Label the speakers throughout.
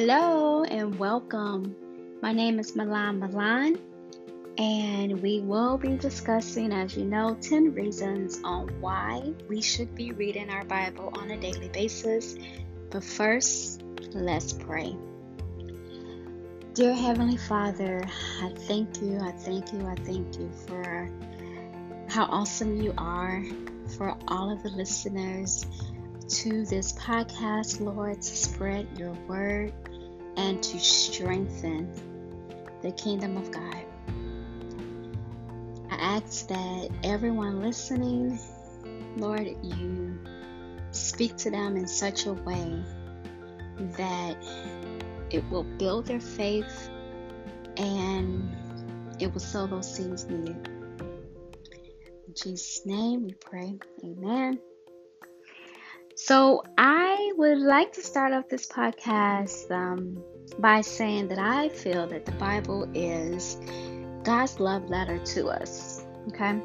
Speaker 1: Hello and welcome. My name is Milan Milan, and we will be discussing, as you know, 10 reasons on why we should be reading our Bible on a daily basis. But first, let's pray. Dear Heavenly Father, I thank you, I thank you, I thank you for how awesome you are, for all of the listeners to this podcast, Lord, to spread your word and to strengthen the kingdom of God. I ask that everyone listening, Lord, you speak to them in such a way that it will build their faith and it will sow those seeds needed. In Jesus' name we pray. Amen. So, I would like to start off this podcast um, by saying that I feel that the Bible is God's love letter to us. Okay?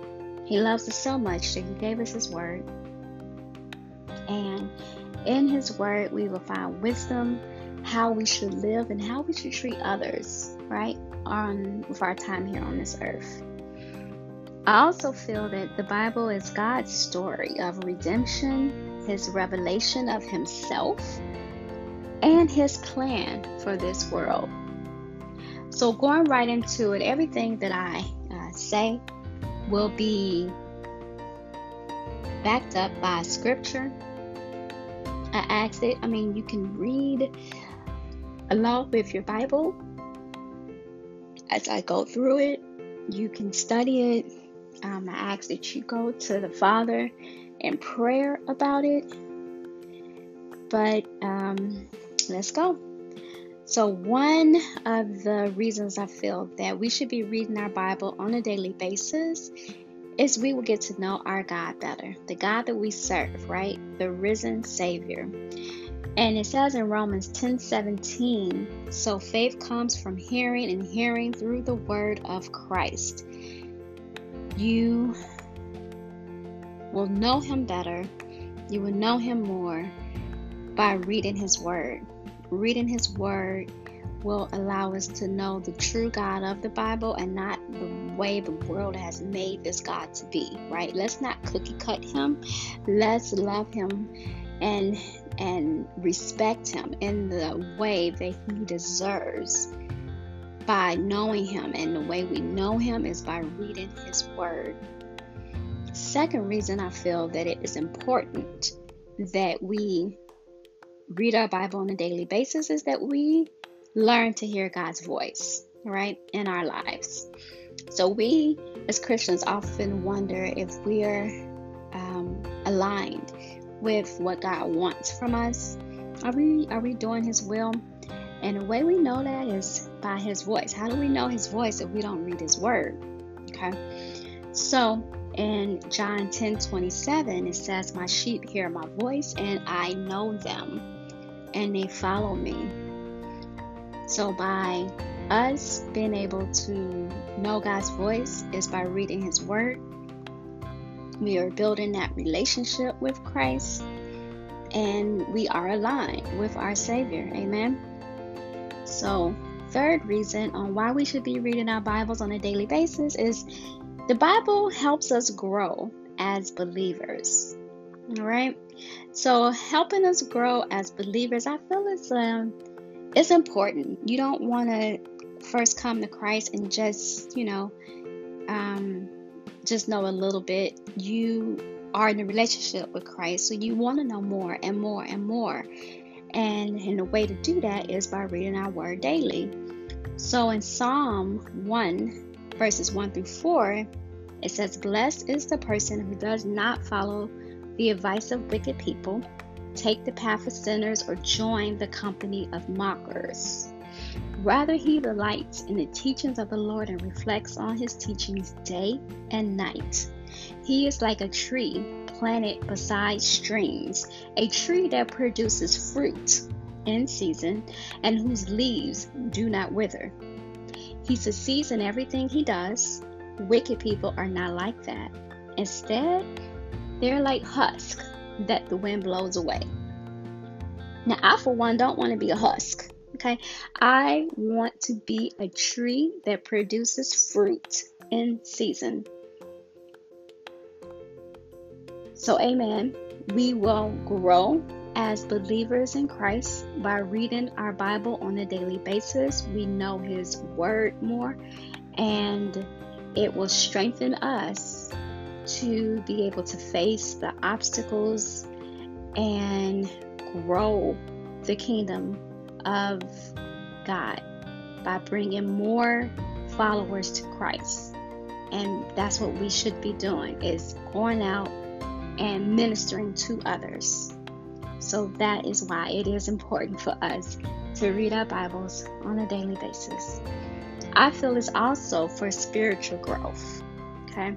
Speaker 1: He loves us so much that He gave us His Word. And in His Word, we will find wisdom, how we should live, and how we should treat others, right? On with our time here on this earth. I also feel that the Bible is God's story of redemption his revelation of himself, and his plan for this world. So, going right into it, everything that I uh, say will be backed up by scripture. I ask it, I mean, you can read along with your Bible as I go through it. You can study it. Um, I ask that you go to the Father in prayer about it. But um, let's go. So, one of the reasons I feel that we should be reading our Bible on a daily basis is we will get to know our God better, the God that we serve, right? The risen Savior. And it says in Romans 10 17, so faith comes from hearing, and hearing through the word of Christ. You will know Him better, you will know Him more by reading His Word. Reading His Word will allow us to know the true God of the Bible and not the way the world has made this God to be, right? Let's not cookie cut him. Let's love him and and respect him in the way that he deserves by knowing him and the way we know him is by reading his word second reason I feel that it is important that we read our Bible on a daily basis is that we learn to hear God's voice, right, in our lives. So we as Christians often wonder if we're um, aligned with what God wants from us. Are we are we doing His will? And the way we know that is by His voice. How do we know His voice if we don't read His Word? Okay, so in John 10 27, it says, My sheep hear my voice, and I know them, and they follow me. So, by us being able to know God's voice is by reading His Word. We are building that relationship with Christ, and we are aligned with our Savior. Amen. So, third reason on why we should be reading our Bibles on a daily basis is the Bible helps us grow as believers. All right. So helping us grow as believers, I feel it's um it's important. You don't want to first come to Christ and just you know um, just know a little bit. You are in a relationship with Christ, so you want to know more and more and more. And, and the way to do that is by reading our word daily. So in Psalm 1, verses 1 through 4, it says, Blessed is the person who does not follow the advice of wicked people, take the path of sinners, or join the company of mockers. Rather, he delights in the teachings of the Lord and reflects on his teachings day and night. He is like a tree planted beside streams, a tree that produces fruit in season and whose leaves do not wither. He succeeds in everything he does. Wicked people are not like that. Instead, they're like husk that the wind blows away. Now, I, for one, don't want to be a husk. Okay. I want to be a tree that produces fruit in season. So, amen. We will grow as believers in Christ by reading our Bible on a daily basis. We know His Word more, and it will strengthen us to be able to face the obstacles and grow the kingdom of God by bringing more followers to Christ. And that's what we should be doing is going out and ministering to others. So that is why it is important for us to read our Bibles on a daily basis. I feel it's also for spiritual growth. Okay.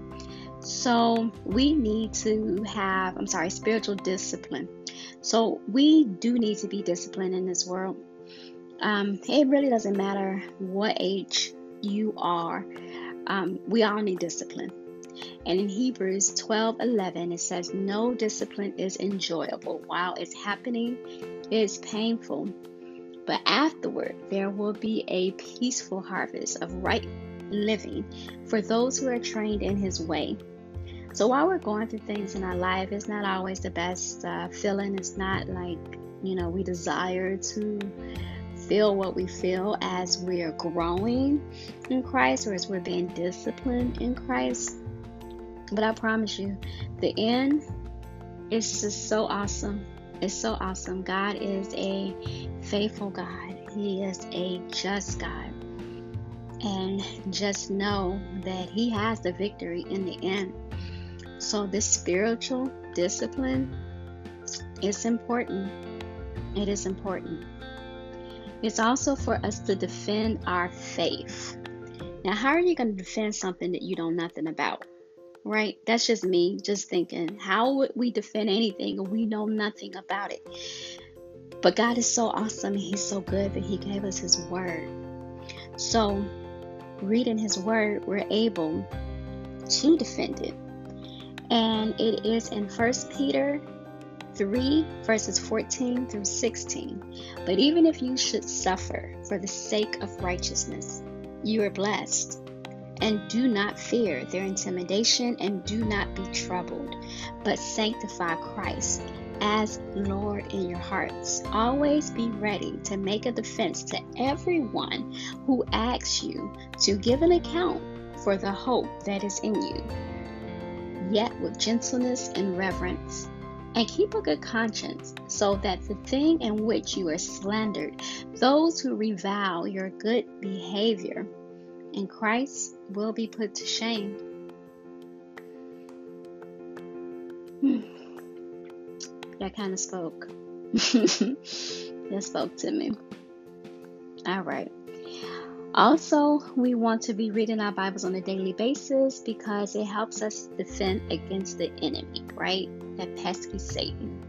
Speaker 1: So we need to have, I'm sorry, spiritual discipline. So we do need to be disciplined in this world. Um, it really doesn't matter what age you are, um, we all need discipline. And in Hebrews 12 11, it says, No discipline is enjoyable. While it's happening, it's painful. But afterward, there will be a peaceful harvest of right living for those who are trained in His way. So while we're going through things in our life, it's not always the best uh, feeling. It's not like, you know, we desire to feel what we feel as we're growing in Christ or as we're being disciplined in Christ. But I promise you, the end is just so awesome. It's so awesome. God is a faithful God, He is a just God. And just know that He has the victory in the end. So, this spiritual discipline is important. It is important. It's also for us to defend our faith. Now, how are you going to defend something that you know nothing about? Right? That's just me, just thinking, how would we defend anything we know nothing about it? But God is so awesome and He's so good that He gave us His Word. So, reading His Word, we're able to defend it. And it is in 1 Peter 3, verses 14 through 16. But even if you should suffer for the sake of righteousness, you are blessed and do not fear their intimidation, and do not be troubled, but sanctify Christ as Lord in your hearts. Always be ready to make a defense to everyone who asks you to give an account for the hope that is in you, yet with gentleness and reverence. And keep a good conscience, so that the thing in which you are slandered, those who revile your good behavior in Christ, will be put to shame. That kind of spoke. that spoke to me. All right. Also, we want to be reading our Bibles on a daily basis because it helps us defend against the enemy, right? That pesky Satan.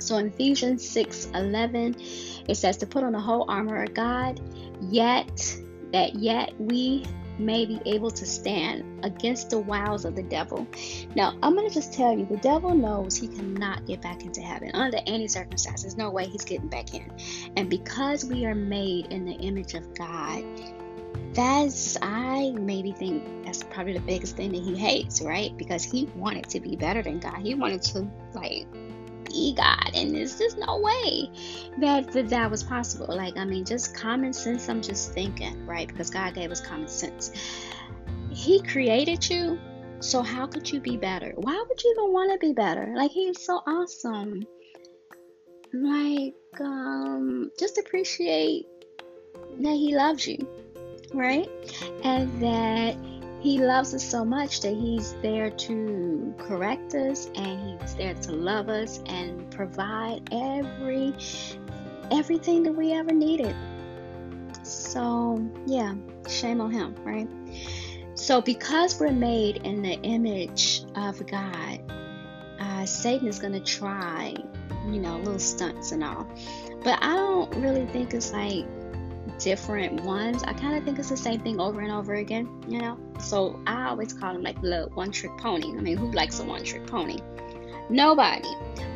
Speaker 1: So in Ephesians 6 11, it says to put on the whole armor of God, yet that yet we may be able to stand against the wiles of the devil. Now, I'm going to just tell you the devil knows he cannot get back into heaven under any circumstances. No way he's getting back in. And because we are made in the image of God, that's, I maybe think that's probably the biggest thing that he hates, right? Because he wanted to be better than God. He wanted to, like, be God, and there's just no way that, that that was possible. Like, I mean, just common sense. I'm just thinking, right? Because God gave us common sense. He created you, so how could you be better? Why would you even want to be better? Like, He's so awesome. Like, um, just appreciate that He loves you, right? And that he loves us so much that He's there to correct us and He's there to love us and provide every everything that we ever needed. So, yeah, shame on Him, right? So, because we're made in the image of God, uh, Satan is going to try, you know, little stunts and all. But I don't really think it's like different ones, I kind of think it's the same thing over and over again, you know? So I always call them like the one trick pony. I mean, who likes a one trick pony? Nobody.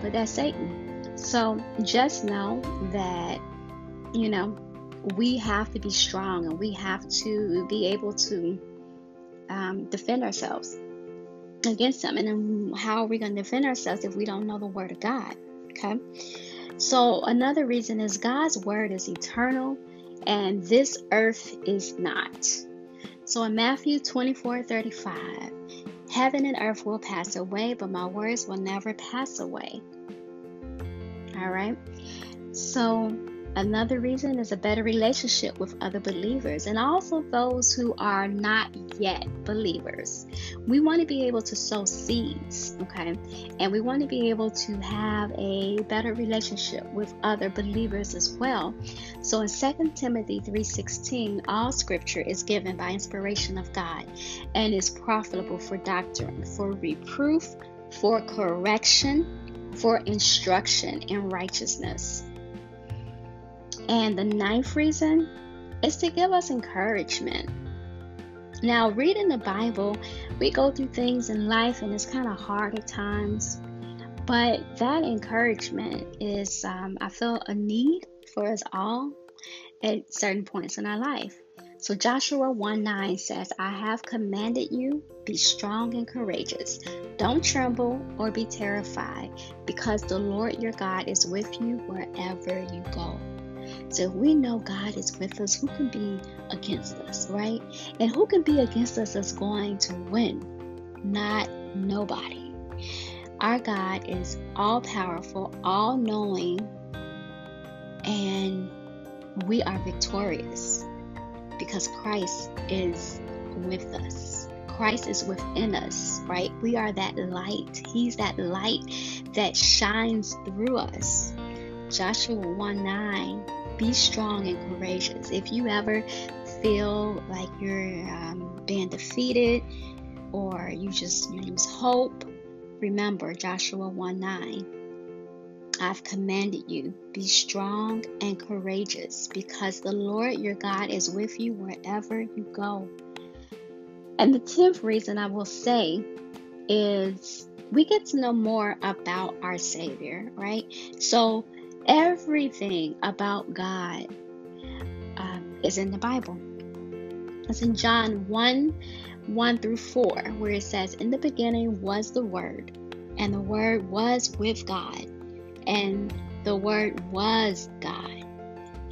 Speaker 1: But that's Satan. So just know that you know, we have to be strong and we have to be able to um, defend ourselves against them. And how are we going to defend ourselves if we don't know the Word of God? Okay. So, another reason is God's Word is eternal and this earth is not. So, in Matthew 24 35, heaven and earth will pass away, but my words will never pass away. All right. So, Another reason is a better relationship with other believers and also those who are not yet believers. We want to be able to sow seeds, okay? And we want to be able to have a better relationship with other believers as well. So in 2 Timothy 3:16, all scripture is given by inspiration of God and is profitable for doctrine, for reproof, for correction, for instruction in righteousness and the ninth reason is to give us encouragement. Now, reading the Bible, we go through things in life and it's kind of hard at times. But that encouragement is, um, I feel, a need for us all at certain points in our life. So Joshua 1 9 says, I have commanded you, be strong and courageous. Don't tremble or be terrified, because the Lord your God is with you wherever you go. So if we know God is with us, who can be against us, right? And who can be against us is going to win? Not nobody. Our God is all powerful, all knowing, and we are victorious because Christ is with us. Christ is within us, right? We are that light. He's that light that shines through us. Joshua 1 9 be strong and courageous. If you ever feel like you're um, being defeated or you just you lose hope, remember Joshua 1 9. I've commanded you, be strong and courageous, because the Lord your God is with you wherever you go. And the tenth reason I will say is we get to know more about our Savior, right? So Everything about God um, is in the Bible. It's in John 1 1 through 4, where it says, In the beginning was the Word, and the Word was with God, and the Word was God.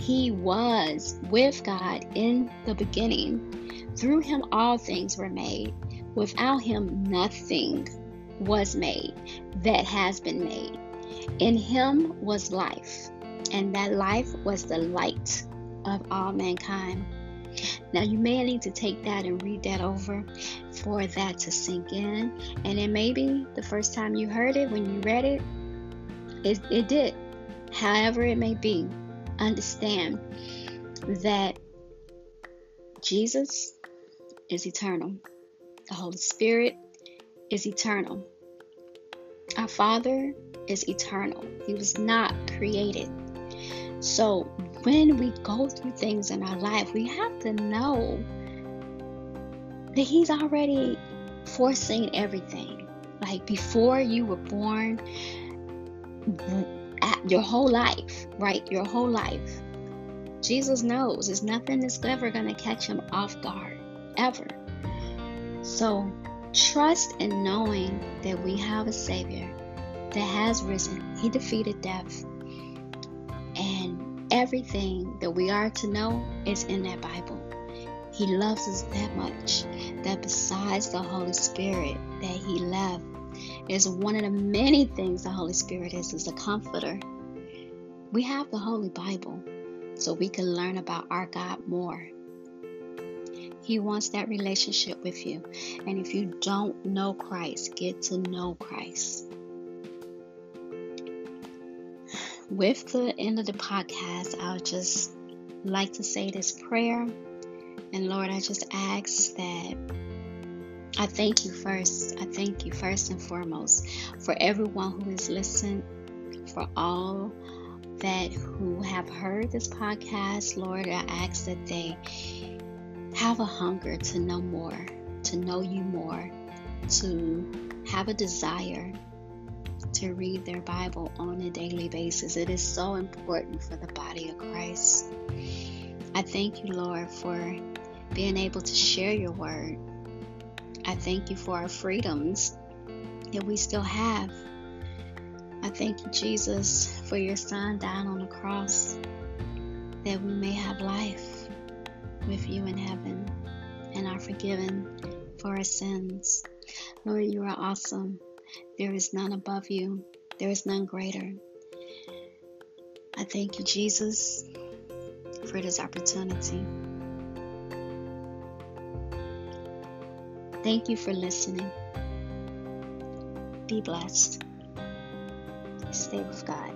Speaker 1: He was with God in the beginning. Through him all things were made. Without him nothing was made that has been made. In him was life, and that life was the light of all mankind. Now, you may need to take that and read that over for that to sink in. And it may be the first time you heard it, when you read it, it, it did. However, it may be, understand that Jesus is eternal, the Holy Spirit is eternal. Our Father is eternal, He was not created. So when we go through things in our life, we have to know that He's already foreseen everything. Like before you were born, your whole life, right? Your whole life. Jesus knows there's nothing that's ever going to catch him off guard, ever. So trust in knowing that we have a Savior that has risen. He defeated death. And everything that we are to know is in that Bible. He loves us that much that besides the Holy Spirit that He left is one of the many things the Holy Spirit is is a comforter. We have the Holy Bible so we can learn about our God more. He wants that relationship with you. And if you don't know Christ, get to know Christ. With the end of the podcast, I would just like to say this prayer. And Lord, I just ask that I thank you first. I thank you first and foremost for everyone who has listened, for all that who have heard this podcast. Lord, I ask that they have a hunger to know more, to know you more, to have a desire to read their Bible on a daily basis. It is so important for the body of Christ. I thank you, Lord, for being able to share your word. I thank you for our freedoms that we still have. I thank you, Jesus, for your son dying on the cross that we may have life with you in heaven and are forgiven for our sins. Lord, you are awesome. There is none above you, there is none greater. I thank you, Jesus, for this opportunity. Thank you for listening. Be blessed. Stay with God.